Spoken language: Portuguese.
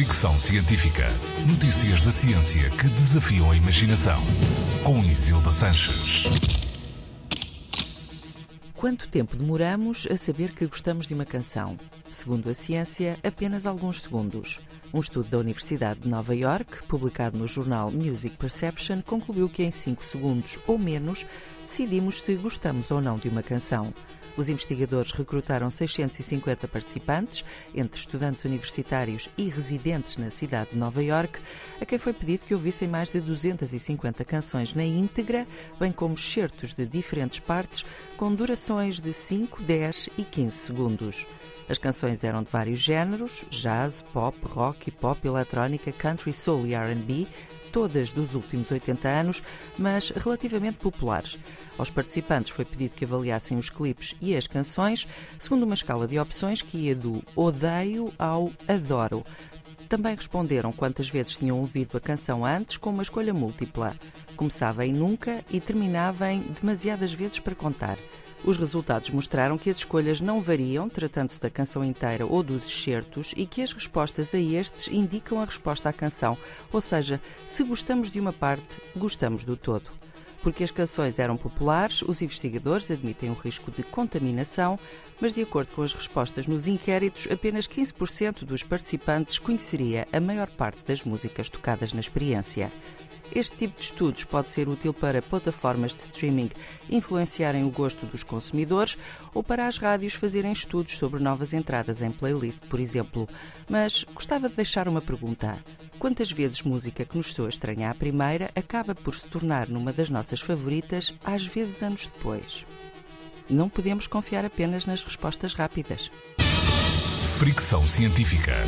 Fricção Científica. Notícias da ciência que desafiam a imaginação. Com Isilda Sanches. Quanto tempo demoramos a saber que gostamos de uma canção? Segundo a ciência, apenas alguns segundos. Um estudo da Universidade de Nova York, publicado no jornal Music Perception, concluiu que em 5 segundos ou menos decidimos se gostamos ou não de uma canção. Os investigadores recrutaram 650 participantes, entre estudantes universitários e residentes na cidade de Nova York, a quem foi pedido que ouvissem mais de 250 canções na íntegra, bem como certos de diferentes partes, com durações de 5, 10 e 15 segundos. As canções eram de vários géneros: jazz, pop, rock, pop, eletrónica, country, soul e R&B, todas dos últimos 80 anos, mas relativamente populares. Aos participantes foi pedido que avaliassem os clipes e as canções segundo uma escala de opções que ia do odeio ao adoro. Também responderam quantas vezes tinham ouvido a canção antes, com uma escolha múltipla. Começava em nunca e terminava em demasiadas vezes para contar. Os resultados mostraram que as escolhas não variam, tratando-se da canção inteira ou dos excertos, e que as respostas a estes indicam a resposta à canção, ou seja, se gostamos de uma parte, gostamos do todo. Porque as canções eram populares, os investigadores admitem o risco de contaminação, mas de acordo com as respostas nos inquéritos, apenas 15% dos participantes conheceria a maior parte das músicas tocadas na experiência. Este tipo de estudos pode ser útil para plataformas de streaming influenciarem o gosto dos consumidores ou para as rádios fazerem estudos sobre novas entradas em playlist, por exemplo. Mas gostava de deixar uma pergunta. Quantas vezes música que nos soa estranha à primeira acaba por se tornar numa das nossas favoritas, às vezes anos depois? Não podemos confiar apenas nas respostas rápidas. Fricção Científica.